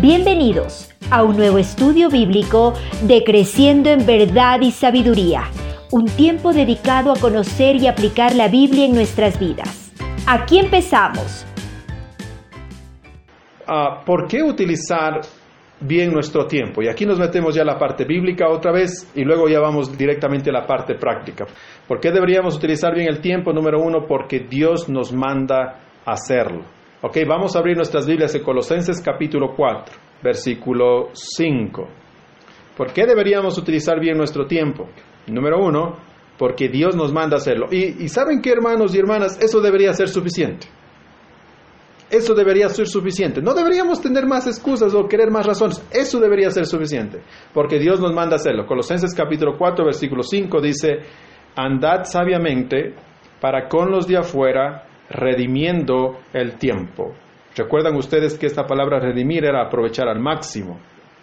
Bienvenidos a un nuevo estudio bíblico de Creciendo en Verdad y Sabiduría, un tiempo dedicado a conocer y aplicar la Biblia en nuestras vidas. Aquí empezamos. Uh, ¿Por qué utilizar bien nuestro tiempo? Y aquí nos metemos ya a la parte bíblica otra vez y luego ya vamos directamente a la parte práctica. ¿Por qué deberíamos utilizar bien el tiempo? Número uno, porque Dios nos manda hacerlo. Ok, vamos a abrir nuestras Biblias en Colosenses capítulo 4, versículo 5. ¿Por qué deberíamos utilizar bien nuestro tiempo? Número uno, porque Dios nos manda hacerlo. Y, ¿saben qué, hermanos y hermanas? Eso debería ser suficiente. Eso debería ser suficiente. No deberíamos tener más excusas o querer más razones. Eso debería ser suficiente. Porque Dios nos manda hacerlo. Colosenses capítulo 4, versículo 5 dice, andad sabiamente para con los de afuera redimiendo el tiempo. Recuerdan ustedes que esta palabra redimir era aprovechar al máximo.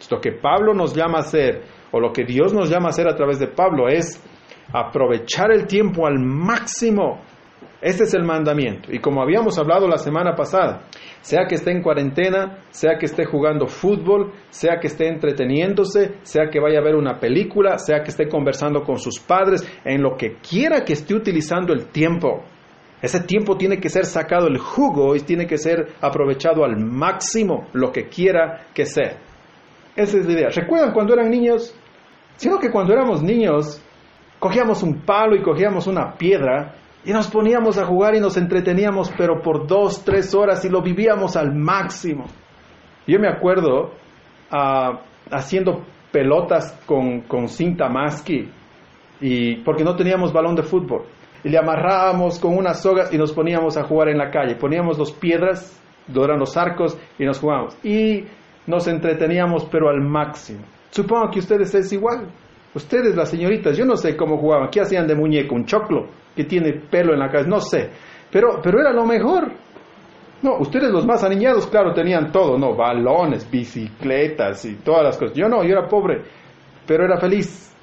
Lo que Pablo nos llama a hacer, o lo que Dios nos llama a hacer a través de Pablo, es aprovechar el tiempo al máximo. Este es el mandamiento. Y como habíamos hablado la semana pasada, sea que esté en cuarentena, sea que esté jugando fútbol, sea que esté entreteniéndose, sea que vaya a ver una película, sea que esté conversando con sus padres, en lo que quiera que esté utilizando el tiempo, ese tiempo tiene que ser sacado el jugo y tiene que ser aprovechado al máximo, lo que quiera que sea. Esa es la idea. ¿Recuerdan cuando eran niños? Sino que cuando éramos niños, cogíamos un palo y cogíamos una piedra y nos poníamos a jugar y nos entreteníamos, pero por dos, tres horas y lo vivíamos al máximo. Yo me acuerdo uh, haciendo pelotas con, con cinta masky y porque no teníamos balón de fútbol y le amarrábamos con unas sogas y nos poníamos a jugar en la calle. Poníamos dos piedras, eran los arcos y nos jugábamos. Y nos entreteníamos pero al máximo. Supongo que ustedes es igual. Ustedes, las señoritas, yo no sé cómo jugaban. ¿Qué hacían de muñeco? Un choclo que tiene pelo en la cabeza. No sé. Pero, pero era lo mejor. No, ustedes los más aniñados, claro, tenían todo, ¿no? Balones, bicicletas y todas las cosas. Yo no, yo era pobre, pero era feliz.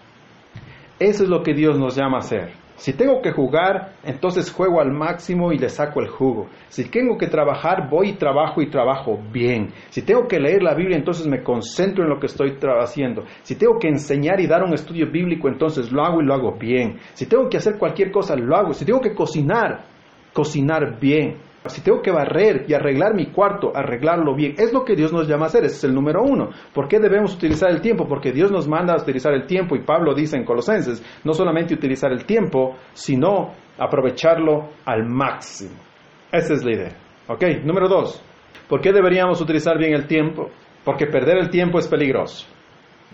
Eso es lo que Dios nos llama a hacer. Si tengo que jugar, entonces juego al máximo y le saco el jugo. Si tengo que trabajar, voy y trabajo y trabajo bien. Si tengo que leer la Biblia, entonces me concentro en lo que estoy haciendo. Si tengo que enseñar y dar un estudio bíblico, entonces lo hago y lo hago bien. Si tengo que hacer cualquier cosa, lo hago. Si tengo que cocinar, cocinar bien. Si tengo que barrer y arreglar mi cuarto, arreglarlo bien. Es lo que Dios nos llama a hacer. Ese es el número uno. ¿Por qué debemos utilizar el tiempo? Porque Dios nos manda a utilizar el tiempo y Pablo dice en Colosenses, no solamente utilizar el tiempo, sino aprovecharlo al máximo. Esa es la idea. ¿Ok? Número dos. ¿Por qué deberíamos utilizar bien el tiempo? Porque perder el tiempo es peligroso.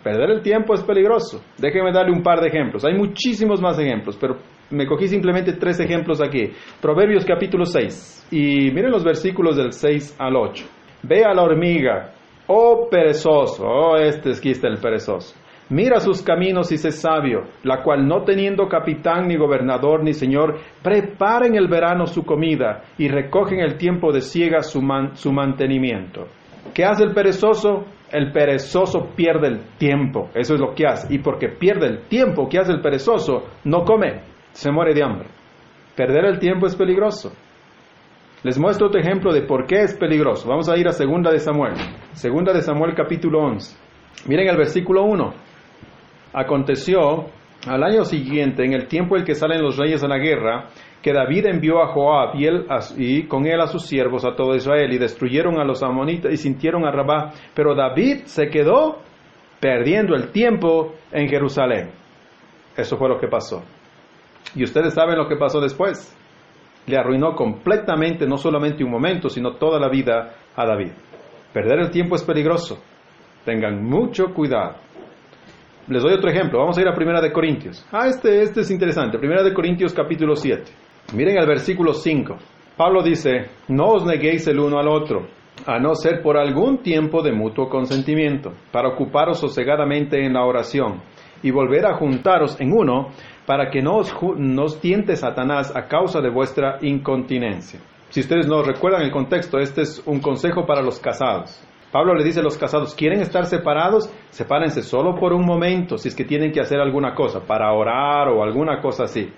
Perder el tiempo es peligroso. Déjenme darle un par de ejemplos. Hay muchísimos más ejemplos, pero me cogí simplemente tres ejemplos aquí. Proverbios capítulo 6. Y miren los versículos del 6 al 8. Ve a la hormiga, oh perezoso, oh este es está el perezoso. Mira sus caminos y sé sabio, la cual no teniendo capitán ni gobernador ni señor, prepara en el verano su comida y recoge en el tiempo de siega su, man, su mantenimiento. ¿Qué hace el perezoso? El perezoso pierde el tiempo, eso es lo que hace. Y porque pierde el tiempo que hace el perezoso, no come, se muere de hambre. Perder el tiempo es peligroso. Les muestro otro ejemplo de por qué es peligroso. Vamos a ir a Segunda de Samuel. Segunda de Samuel capítulo 11. Miren el versículo 1. Aconteció al año siguiente, en el tiempo en que salen los reyes a la guerra, que David envió a Joab y, él, y, con él a sus siervos a todo Israel y destruyeron a los amonitas y sintieron a Rabá. Pero David se quedó perdiendo el tiempo en Jerusalén. Eso fue lo que pasó. Y ustedes saben lo que pasó después. Le arruinó completamente, no solamente un momento, sino toda la vida a David. Perder el tiempo es peligroso. Tengan mucho cuidado. Les doy otro ejemplo. Vamos a ir a Primera de Corintios. Ah, este, este es interesante. Primera de Corintios capítulo 7. Miren el versículo 5. Pablo dice, no os neguéis el uno al otro, a no ser por algún tiempo de mutuo consentimiento, para ocuparos sosegadamente en la oración y volver a juntaros en uno, para que no os, tiente Satanás a causa de vuestra incontinencia. Si ustedes no recuerdan el contexto, este es un consejo para los casados. Pablo le dice a los casados, ¿quieren estar separados? Sepárense solo por un momento, si es que tienen que hacer alguna cosa, para orar o alguna cosa así.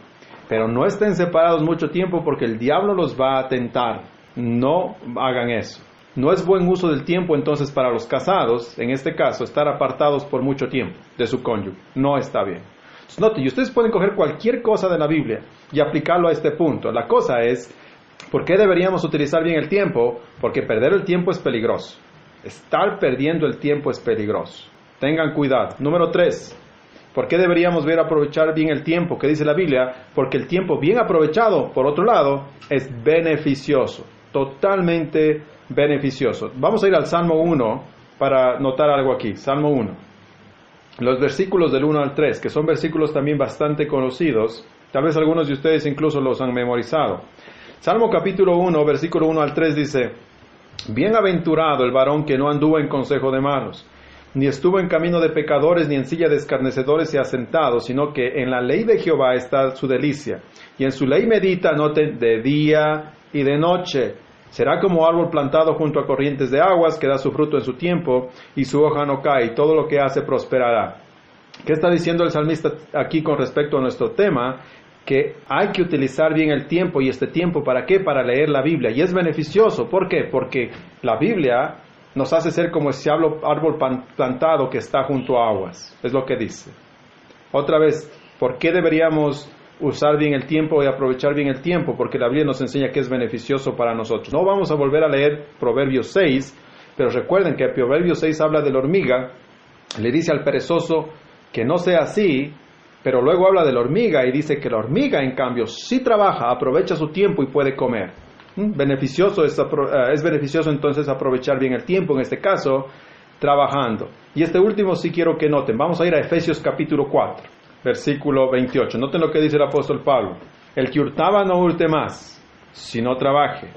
Pero no estén separados mucho tiempo porque el diablo los va a tentar. No hagan eso. No es buen uso del tiempo entonces para los casados, en este caso, estar apartados por mucho tiempo de su cónyuge. No está bien. Note, y ustedes pueden coger cualquier cosa de la Biblia y aplicarlo a este punto. La cosa es, ¿por qué deberíamos utilizar bien el tiempo? Porque perder el tiempo es peligroso. Estar perdiendo el tiempo es peligroso. Tengan cuidado. Número tres, ¿Por qué deberíamos ver aprovechar bien el tiempo? ¿Qué dice la Biblia? Porque el tiempo bien aprovechado, por otro lado, es beneficioso, totalmente beneficioso. Vamos a ir al Salmo 1 para notar algo aquí. Salmo 1. Los versículos del 1 al 3, que son versículos también bastante conocidos, tal vez algunos de ustedes incluso los han memorizado. Salmo capítulo 1, versículo 1 al 3 dice, Bienaventurado el varón que no anduvo en consejo de malos, ni estuvo en camino de pecadores, ni en silla de escarnecedores se ha sentado, sino que en la ley de Jehová está su delicia, y en su ley medita, noten, de día y de noche. Será como árbol plantado junto a corrientes de aguas, que da su fruto en su tiempo, y su hoja no cae, y todo lo que hace prosperará. ¿Qué está diciendo el salmista aquí con respecto a nuestro tema? Que hay que utilizar bien el tiempo, y este tiempo, ¿para qué? Para leer la Biblia. Y es beneficioso, ¿por qué? Porque la Biblia nos hace ser como ese árbol plantado que está junto a aguas. Es lo que dice. Otra vez, ¿por qué deberíamos usar bien el tiempo y aprovechar bien el tiempo? Porque la Biblia nos enseña que es beneficioso para nosotros. No vamos a volver a leer Proverbios 6, pero recuerden que Proverbios 6 habla de la hormiga, le dice al perezoso que no sea así, pero luego habla de la hormiga y dice que la hormiga, en cambio, si trabaja, aprovecha su tiempo y puede comer. Mm, beneficioso es, eh, es beneficioso entonces aprovechar bien el tiempo, en este caso, trabajando. Y este último sí quiero que noten. Vamos a ir a Efesios capítulo 4, versículo 28. Noten lo que dice el apóstol Pablo. El que hurtaba no hurte más, sino trabaje,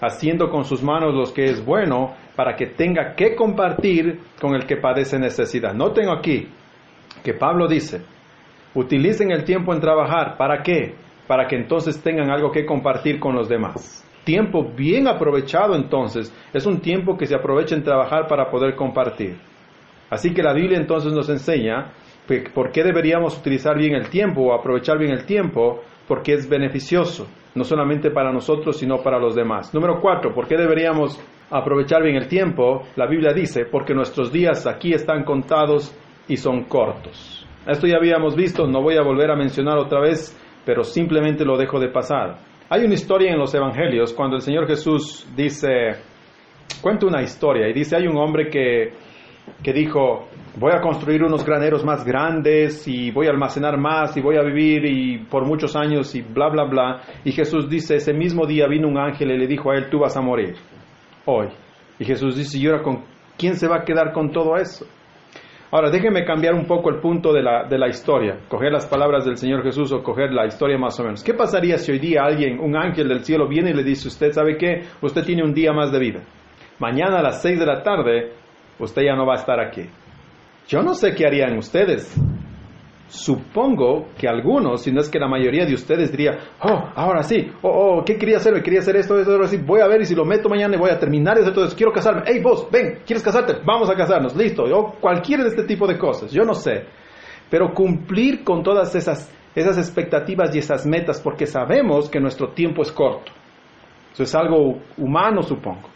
haciendo con sus manos lo que es bueno, para que tenga que compartir con el que padece necesidad. Noten aquí que Pablo dice, utilicen el tiempo en trabajar. ¿Para qué? Para que entonces tengan algo que compartir con los demás tiempo bien aprovechado entonces es un tiempo que se aprovecha en trabajar para poder compartir. Así que la Biblia entonces nos enseña por qué deberíamos utilizar bien el tiempo o aprovechar bien el tiempo, porque es beneficioso, no solamente para nosotros, sino para los demás. Número cuatro, ¿por qué deberíamos aprovechar bien el tiempo? La Biblia dice, porque nuestros días aquí están contados y son cortos. Esto ya habíamos visto, no voy a volver a mencionar otra vez, pero simplemente lo dejo de pasar. Hay una historia en los evangelios cuando el Señor Jesús dice, cuenta una historia y dice, hay un hombre que, que dijo, voy a construir unos graneros más grandes y voy a almacenar más y voy a vivir y por muchos años y bla, bla, bla. Y Jesús dice, ese mismo día vino un ángel y le dijo a él, tú vas a morir hoy. Y Jesús dice, ¿y ahora con quién se va a quedar con todo eso? Ahora, déjenme cambiar un poco el punto de la, de la historia, coger las palabras del Señor Jesús o coger la historia más o menos. ¿Qué pasaría si hoy día alguien, un ángel del cielo, viene y le dice, usted sabe qué, usted tiene un día más de vida? Mañana a las seis de la tarde, usted ya no va a estar aquí. Yo no sé qué harían ustedes. Supongo que algunos, si no es que la mayoría de ustedes diría, oh, ahora sí, oh, oh, ¿qué quería hacer? Quería hacer esto, esto, esto, voy a ver y si lo meto mañana voy a terminar eso, entonces quiero casarme. Hey, vos, ven, ¿quieres casarte? Vamos a casarnos, listo. O cualquiera de este tipo de cosas, yo no sé. Pero cumplir con todas esas, esas expectativas y esas metas, porque sabemos que nuestro tiempo es corto. Eso es algo humano, supongo.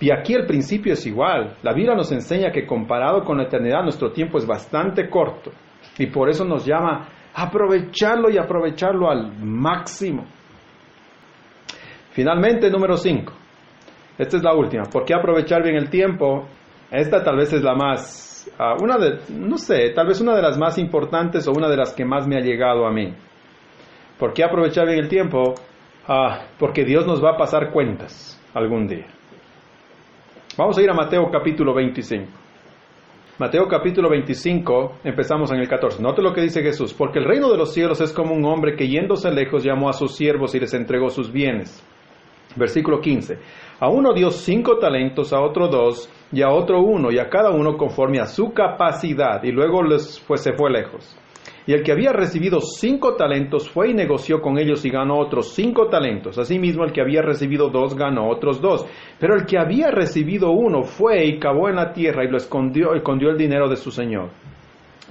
Y aquí el principio es igual. La Biblia nos enseña que comparado con la eternidad, nuestro tiempo es bastante corto. Y por eso nos llama a aprovecharlo y aprovecharlo al máximo. Finalmente, número 5. Esta es la última. ¿Por qué aprovechar bien el tiempo? Esta tal vez es la más, ah, una de, no sé, tal vez una de las más importantes o una de las que más me ha llegado a mí. ¿Por qué aprovechar bien el tiempo? Ah, porque Dios nos va a pasar cuentas algún día. Vamos a ir a Mateo capítulo 25. Mateo capítulo 25, empezamos en el 14. Note lo que dice Jesús, porque el reino de los cielos es como un hombre que yéndose lejos llamó a sus siervos y les entregó sus bienes. Versículo 15. A uno dio cinco talentos, a otro dos, y a otro uno, y a cada uno conforme a su capacidad, y luego les se fue lejos. Y el que había recibido cinco talentos fue y negoció con ellos y ganó otros cinco talentos. Asimismo, el que había recibido dos ganó otros dos. Pero el que había recibido uno fue y cavó en la tierra y lo escondió, escondió el dinero de su señor.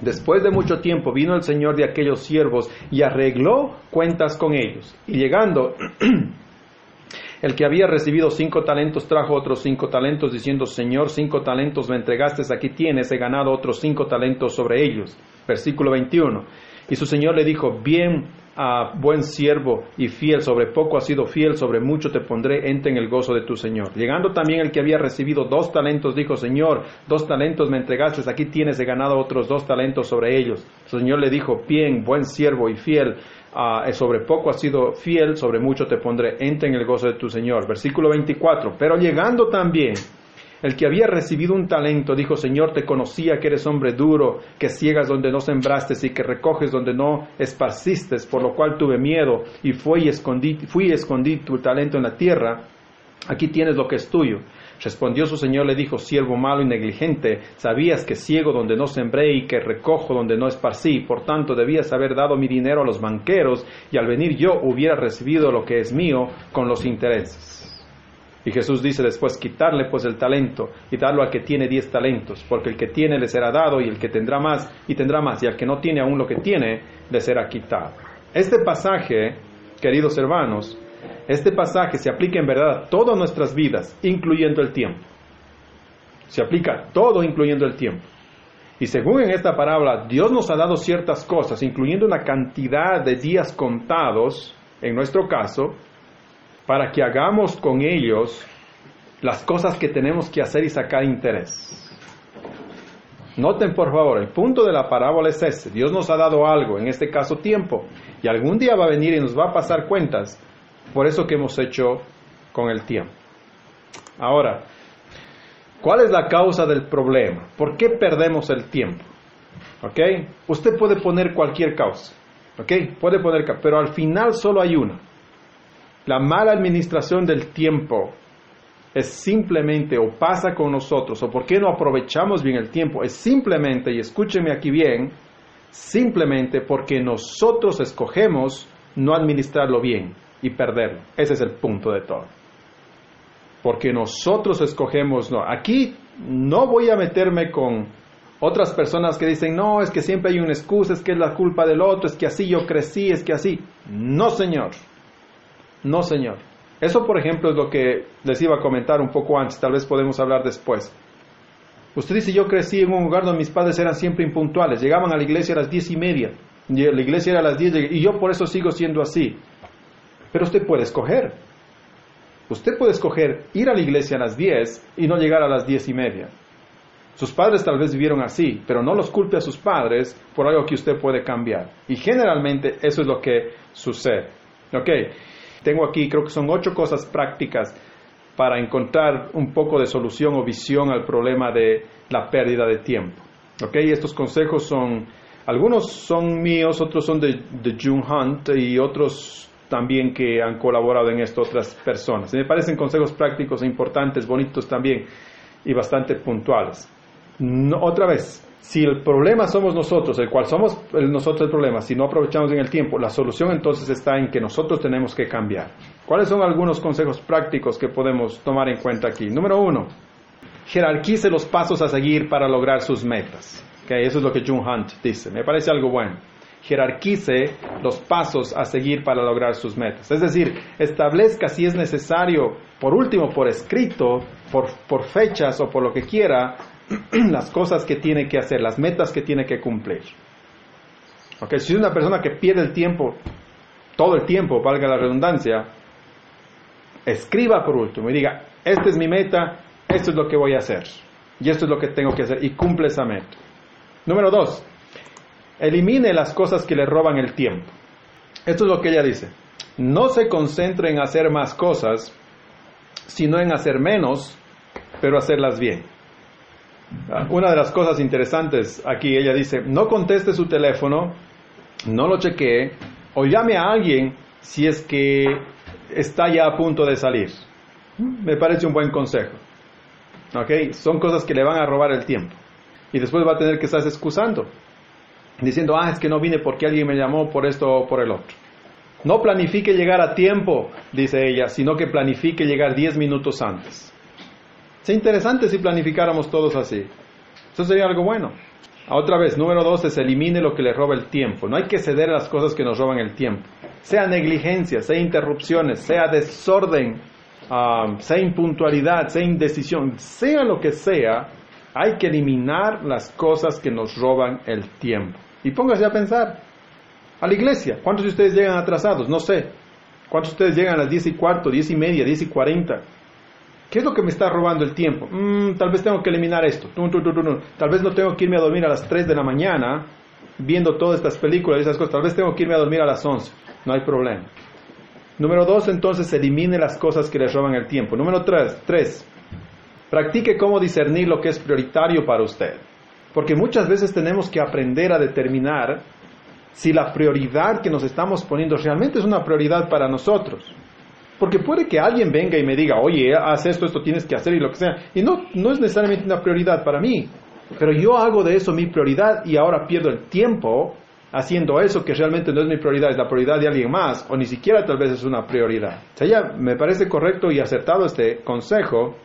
Después de mucho tiempo vino el señor de aquellos siervos y arregló cuentas con ellos. Y llegando, El que había recibido cinco talentos trajo otros cinco talentos, diciendo, Señor, cinco talentos me entregaste, aquí tienes, he ganado otros cinco talentos sobre ellos. Versículo 21. Y su Señor le dijo, bien, a buen siervo y fiel, sobre poco has sido fiel, sobre mucho te pondré, entre en el gozo de tu Señor. Llegando también el que había recibido dos talentos, dijo, Señor, dos talentos me entregaste, aquí tienes, he ganado otros dos talentos sobre ellos. Su Señor le dijo, bien, buen siervo y fiel, uh, sobre poco has sido fiel, sobre mucho te pondré, entre en el gozo de tu Señor. Versículo 24, pero llegando también el que había recibido un talento dijo, Señor, te conocía que eres hombre duro, que ciegas donde no sembraste y que recoges donde no esparciste, por lo cual tuve miedo y fui y escondí, fui y escondí tu talento en la tierra. Aquí tienes lo que es tuyo. Respondió su señor, le dijo, siervo malo y negligente, sabías que ciego donde no sembré y que recojo donde no esparcí, por tanto debías haber dado mi dinero a los banqueros y al venir yo hubiera recibido lo que es mío con los intereses. Y Jesús dice después, quitarle pues el talento y darlo al que tiene diez talentos, porque el que tiene le será dado y el que tendrá más y tendrá más, y al que no tiene aún lo que tiene, le será quitado. Este pasaje, queridos hermanos, este pasaje se aplica en verdad a todas nuestras vidas, incluyendo el tiempo. Se aplica todo, incluyendo el tiempo. Y según en esta parábola, Dios nos ha dado ciertas cosas, incluyendo una cantidad de días contados, en nuestro caso, para que hagamos con ellos las cosas que tenemos que hacer y sacar interés. Noten por favor, el punto de la parábola es ese. Dios nos ha dado algo, en este caso tiempo, y algún día va a venir y nos va a pasar cuentas por eso que hemos hecho con el tiempo. Ahora, ¿cuál es la causa del problema? ¿Por qué perdemos el tiempo? ¿Ok? Usted puede poner cualquier causa. ¿Ok? Puede poner, pero al final solo hay una. La mala administración del tiempo es simplemente o pasa con nosotros o por qué no aprovechamos bien el tiempo, es simplemente, y escúcheme aquí bien, simplemente porque nosotros escogemos no administrarlo bien y perderlo. Ese es el punto de todo. Porque nosotros escogemos no. Aquí no voy a meterme con otras personas que dicen, no, es que siempre hay una excusa, es que es la culpa del otro, es que así yo crecí, es que así. No, Señor. No, Señor. Eso, por ejemplo, es lo que les iba a comentar un poco antes, tal vez podemos hablar después. Usted dice, yo crecí en un lugar donde mis padres eran siempre impuntuales, llegaban a la iglesia a las diez y media, la iglesia era a las diez, y yo por eso sigo siendo así. Pero usted puede escoger. Usted puede escoger ir a la iglesia a las diez y no llegar a las diez y media. Sus padres tal vez vivieron así, pero no los culpe a sus padres por algo que usted puede cambiar. Y generalmente eso es lo que sucede. ¿Ok? Tengo aquí, creo que son ocho cosas prácticas para encontrar un poco de solución o visión al problema de la pérdida de tiempo. ¿Ok? Estos consejos son, algunos son míos, otros son de, June Hunt y otros también que han colaborado en esto otras personas. me parecen consejos prácticos e importantes, bonitos también y bastante puntuales. otra vez, si el problema somos nosotros, el cual somos nosotros el problema, si no aprovechamos en el tiempo, la solución entonces está en que nosotros tenemos que cambiar. ¿Cuáles son algunos consejos prácticos que podemos tomar en cuenta aquí? Número uno, jerarquice los pasos a seguir para lograr sus metas. Okay, eso es lo que June Hunt dice. Me parece algo bueno. Jerarquice los pasos a seguir para lograr sus metas. Es decir, establezca si es necesario, por último, por escrito, por, por fechas o por lo que quiera, las cosas que tiene que hacer, las metas que tiene que cumplir. Okay, si es una persona que pierde el tiempo, todo el tiempo, valga la redundancia, escriba por último y diga, esta es mi meta, esto es lo que voy a hacer, y esto es lo que tengo que hacer, y cumple esa meta. Número dos, elimine las cosas que le roban el tiempo. Esto es lo que ella dice. No se concentre en hacer más cosas, sino en hacer menos, pero hacerlas bien. Una de las cosas interesantes aquí, ella dice, no conteste su teléfono, no lo chequee, o llame a alguien si es que está ya a punto de salir. Me parece un buen consejo. ¿Ok? Son cosas que le van a robar el tiempo. Y después va a tener que estarse excusando, diciendo, ah, es que no vine porque alguien me llamó por esto o por el otro. No planifique llegar a tiempo, dice ella, sino que planifique llegar 10 minutos antes. Sería interesante si planificáramos todos así. Eso sería algo bueno. Otra vez, número dos se elimine lo que le roba el tiempo. No hay que ceder a las cosas que nos roban el tiempo. Sea negligencia, sea interrupciones, sea desorden. um, sea impuntualidad, sea indecisión, sea lo que sea, hay que eliminar las cosas que nos roban el tiempo. Y póngase a pensar, a la iglesia, ¿cuántos de ustedes llegan atrasados? No sé. ¿Cuántos de ustedes llegan a las 10 y cuarto, 10 y media, 10 y 40? ¿Qué es lo que me está robando el tiempo? Mm, tal vez tengo que eliminar esto. Tal vez no tengo que irme a dormir a las 3 de la mañana viendo todas estas películas y esas cosas. Tal vez tengo que irme a dormir a las 11. No hay problema. Número 2, entonces, elimine las cosas que le roban el tiempo. Número 3, tres, practique cómo discernir lo que es prioritario para usted. Porque muchas veces tenemos que aprender a determinar si la prioridad que nos estamos poniendo realmente es una prioridad para nosotros. Porque puede que alguien venga y me diga, oye, haz esto, esto tienes que hacer y lo que sea. Y no, no es necesariamente una prioridad para mí. Pero yo hago de eso mi prioridad y ahora pierdo el tiempo haciendo eso que realmente no es mi prioridad, es la prioridad de alguien más, o ni siquiera tal vez es una prioridad. O sea, ya me parece correcto y acertado este consejo.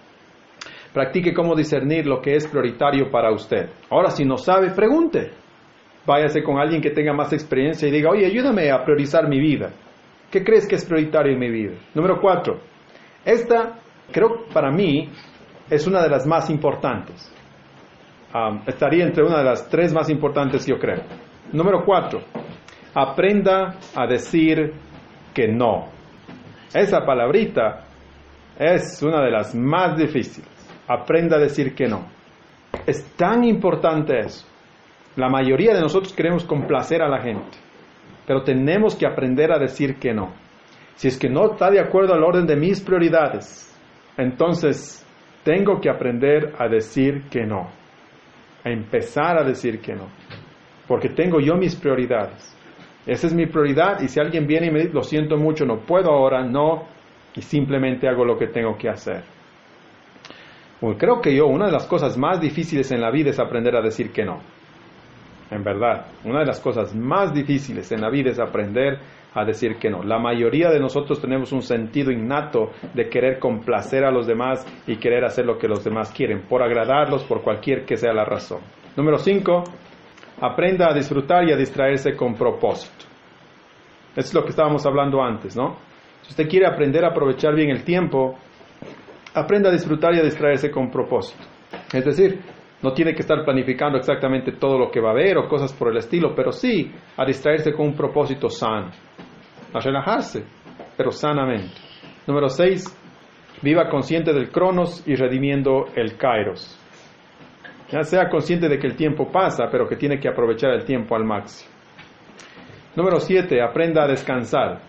Practique cómo discernir lo que es prioritario para usted. Ahora, si no sabe, pregunte. Váyase con alguien que tenga más experiencia y diga, oye, ayúdame a priorizar mi vida. ¿Qué crees que es prioritario en mi vida? Número cuatro. Esta, creo para mí, es una de las más importantes. estaría entre una de las tres más importantes, yo creo. Número cuatro. Aprenda a decir que no. Esa palabrita es una de las más difíciles. Aprenda a decir que no. Es tan importante eso. La mayoría de nosotros queremos complacer a la gente, pero tenemos que aprender a decir que no. Si es que no está de acuerdo al orden de mis prioridades, entonces tengo que aprender a decir que no, a empezar a decir que no, porque tengo yo mis prioridades. Esa es mi prioridad y si alguien viene y me dice, lo siento mucho, no puedo ahora, no, y simplemente hago lo que tengo que hacer. creo que yo, una de las cosas más difíciles en la vida es aprender a decir que no en verdad. Una de las cosas más difíciles en la vida es aprender a decir que no. La mayoría de nosotros tenemos un sentido innato de querer complacer a los demás y querer hacer lo que los demás quieren, por agradarlos, por cualquier que sea la razón. Número 5. Aprenda a disfrutar y a distraerse con propósito. Eso es lo que estábamos hablando antes, ¿no? Si usted quiere aprender a aprovechar bien el tiempo, aprenda a disfrutar y a distraerse con propósito. Es decir, no tiene que estar planificando exactamente todo lo que va a haber o cosas por el estilo, pero sí a distraerse con un propósito sano, a relajarse, pero sanamente. Número 6. Viva consciente del cronos y redimiendo el kairos. Ya sea consciente de que el tiempo pasa, pero que tiene que aprovechar el tiempo al máximo. Número 7. Aprenda a descansar.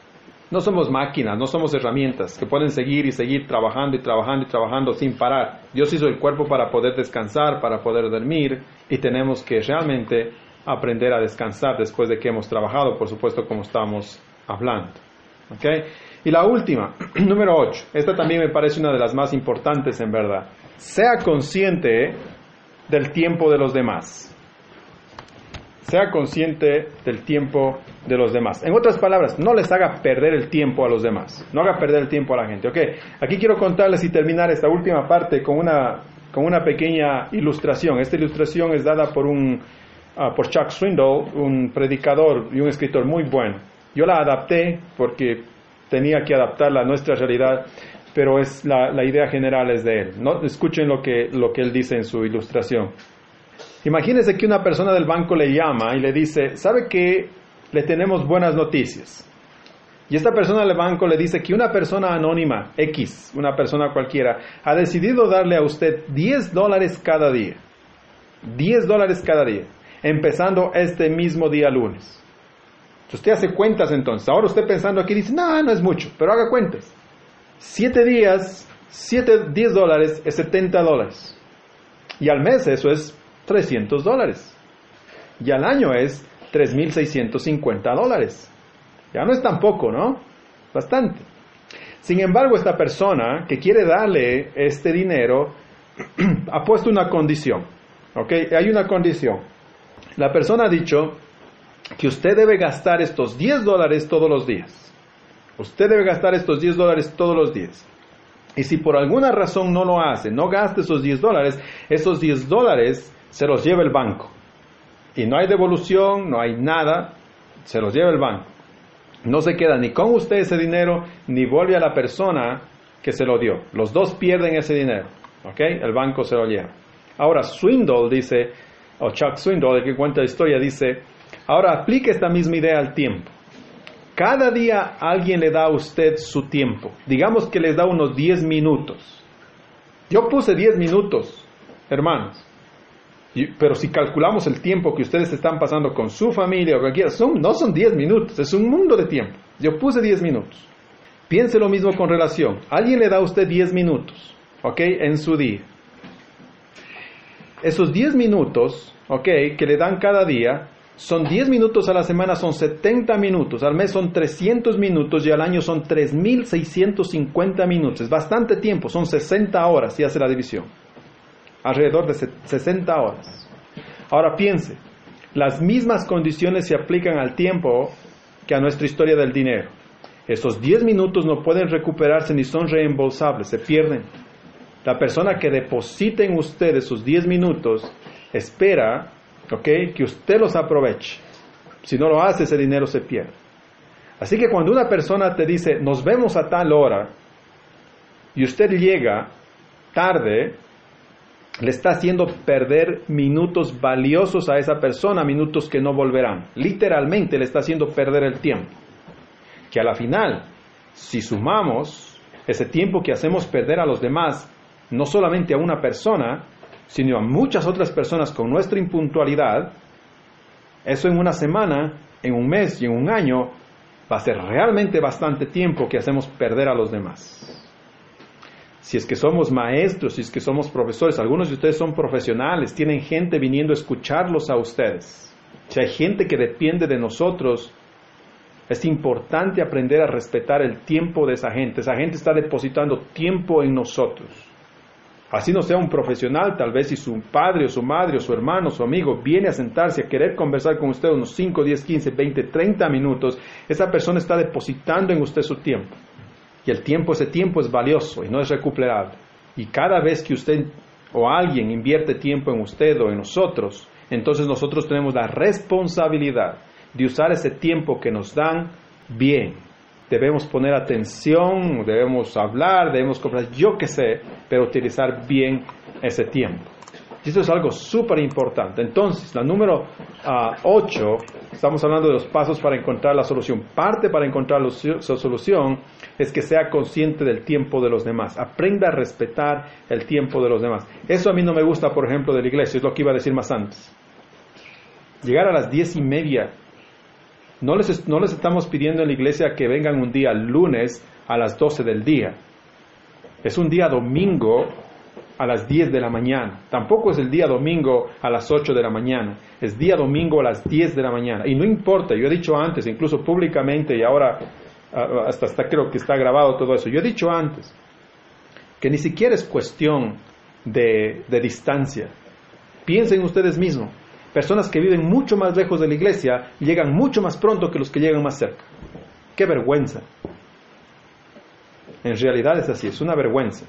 No somos máquinas, no somos herramientas que pueden seguir y seguir trabajando y trabajando y trabajando sin parar. Dios hizo el cuerpo para poder descansar, para poder dormir y tenemos que realmente aprender a descansar después de que hemos trabajado, por supuesto, como estamos hablando. Y la última, número 8. Esta también me parece una de las más importantes en verdad. Sea consciente del tiempo de los demás sea consciente del tiempo de los demás. En otras palabras, no les haga perder el tiempo a los demás, no haga perder el tiempo a la gente. Ok, aquí quiero contarles y terminar esta última parte con una, con una pequeña ilustración. Esta ilustración es dada por, un, uh, por Chuck Swindoll, un predicador y un escritor muy bueno. Yo la adapté porque tenía que adaptarla a nuestra realidad, pero es la, la idea general es de él. No, escuchen lo que, lo que él dice en su ilustración. Imagínese que una persona del banco le llama y le dice, ¿sabe que le tenemos buenas noticias? Y esta persona del banco le dice que una persona anónima, X, una persona cualquiera, ha decidido darle a usted 10 dólares cada día. 10 dólares cada día, empezando este mismo día lunes. Usted hace cuentas entonces. Ahora usted pensando aquí dice, no, no es mucho, pero haga cuentas. 7 días, 7, 10 dólares es 70 dólares. Y al mes eso es 300 dólares. Y al año es 3.650 dólares. Ya no es tan poco, ¿no? Bastante. Sin embargo, esta persona que quiere darle este dinero ha puesto una condición. ¿Ok? Hay una condición. La persona ha dicho que usted debe gastar estos 10 dólares todos los días. Usted debe gastar estos 10 dólares todos los días. Y si por alguna razón no lo hace, no gaste esos 10 dólares, esos 10 dólares se los lleva el banco. Y no hay devolución, no hay nada, se los lleva el banco. No se queda ni con usted ese dinero, ni vuelve a la persona que se lo dio. Los dos pierden ese dinero. ¿Ok? El banco se lo lleva. Ahora, Swindle dice, o Chuck Swindle, el que cuenta la historia, dice, ahora aplique esta misma idea al tiempo. Cada día alguien le da a usted su tiempo. Digamos que les da unos 10 minutos. Yo puse 10 minutos, hermanos. Pero si calculamos el tiempo que ustedes están pasando con su familia o cualquiera, son, no son 10 minutos, es un mundo de tiempo. Yo puse 10 minutos. Piense lo mismo con relación. Alguien le da a usted 10 minutos, ¿ok? En su día. Esos 10 minutos, ¿ok? Que le dan cada día, son 10 minutos a la semana, son 70 minutos, al mes son 300 minutos y al año son 3.650 minutos. Es bastante tiempo, son 60 horas si hace la división. Alrededor de 60 horas. Ahora piense, las mismas condiciones se aplican al tiempo que a nuestra historia del dinero. Esos 10 minutos no pueden recuperarse ni son reembolsables, se pierden. La persona que deposita en usted esos 10 minutos espera que usted los aproveche. Si no lo hace, ese dinero se pierde. Así que cuando una persona te dice, nos vemos a tal hora, y usted llega tarde, le está haciendo perder minutos valiosos a esa persona, minutos que no volverán. Literalmente le está haciendo perder el tiempo. Que a la final, si sumamos ese tiempo que hacemos perder a los demás, no solamente a una persona, sino a muchas otras personas con nuestra impuntualidad, eso en una semana, en un mes y en un año va a ser realmente bastante tiempo que hacemos perder a los demás. Si es que somos maestros, si es que somos profesores, algunos de ustedes son profesionales, tienen gente viniendo a escucharlos a ustedes. Si hay gente que depende de nosotros, es importante aprender a respetar el tiempo de esa gente. Esa gente está depositando tiempo en nosotros. Así no sea un profesional, tal vez si su padre o su madre o su hermano o su amigo viene a sentarse a querer conversar con usted unos 5, 10, 15, 20, 30 minutos, esa persona está depositando en usted su tiempo. Y el tiempo, ese tiempo es valioso y no es recuperable. Y cada vez que usted o alguien invierte tiempo en usted o en nosotros, entonces nosotros tenemos la responsabilidad de usar ese tiempo que nos dan bien, debemos poner atención, debemos hablar, debemos comprar, yo qué sé, pero utilizar bien ese tiempo. Y eso es algo súper importante. Entonces, la número 8, ah, estamos hablando de los pasos para encontrar la solución. Parte para encontrar la solución es que sea consciente del tiempo de los demás. Aprenda a respetar el tiempo de los demás. Eso a mí no me gusta, por ejemplo, de la iglesia, es lo que iba a decir más antes. Llegar a las diez y media no les, estamos pidiendo en la iglesia que vengan un día lunes a las 12 del día. Es un día domingo a las 10 de la mañana. Tampoco es el día domingo a las 8 de la mañana. Es día domingo a las 10 de la mañana. Y no importa, yo he dicho antes, incluso públicamente y ahora hasta, creo que está grabado todo eso. Yo he dicho antes que ni siquiera es cuestión de, de distancia. Piensen ustedes mismos. Personas que viven mucho más lejos de la iglesia llegan mucho más pronto que los que llegan más cerca. ¡Qué vergüenza! En realidad es así, es una vergüenza,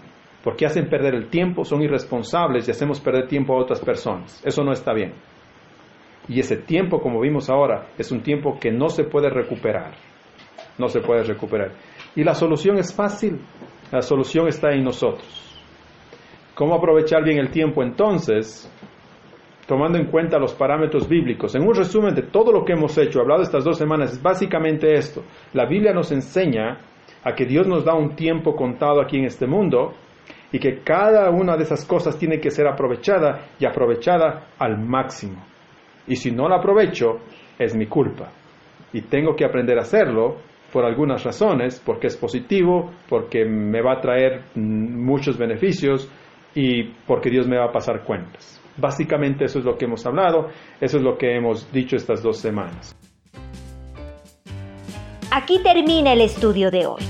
porque hacen perder el tiempo, son irresponsables y hacemos perder tiempo a otras personas. Eso no está bien. Y ese tiempo, como vimos ahora, es un tiempo que no se puede recuperar. No se puede recuperar. Y la solución es fácil. La solución está en nosotros. ¿Cómo aprovechar bien el tiempo entonces? tomando en cuenta los parámetros bíblicos. En un resumen de todo lo que hemos hecho, hablado estas dos semanas, es básicamente esto. La Biblia nos enseña a que Dios nos da un tiempo contado aquí en este mundo y que cada una de esas cosas tiene que ser aprovechada y aprovechada al máximo. Y si no la aprovecho, es mi culpa. Y tengo que aprender a hacerlo por algunas razones, porque es positivo, porque me va a traer muchos beneficios y porque Dios me va a pasar cuentas. Básicamente eso es lo que hemos hablado, eso es lo que hemos dicho estas dos semanas. Aquí termina el estudio de hoy,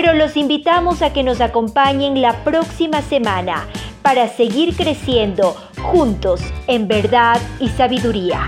pero los invitamos a que nos acompañen la próxima semana para seguir creciendo juntos en verdad y sabiduría.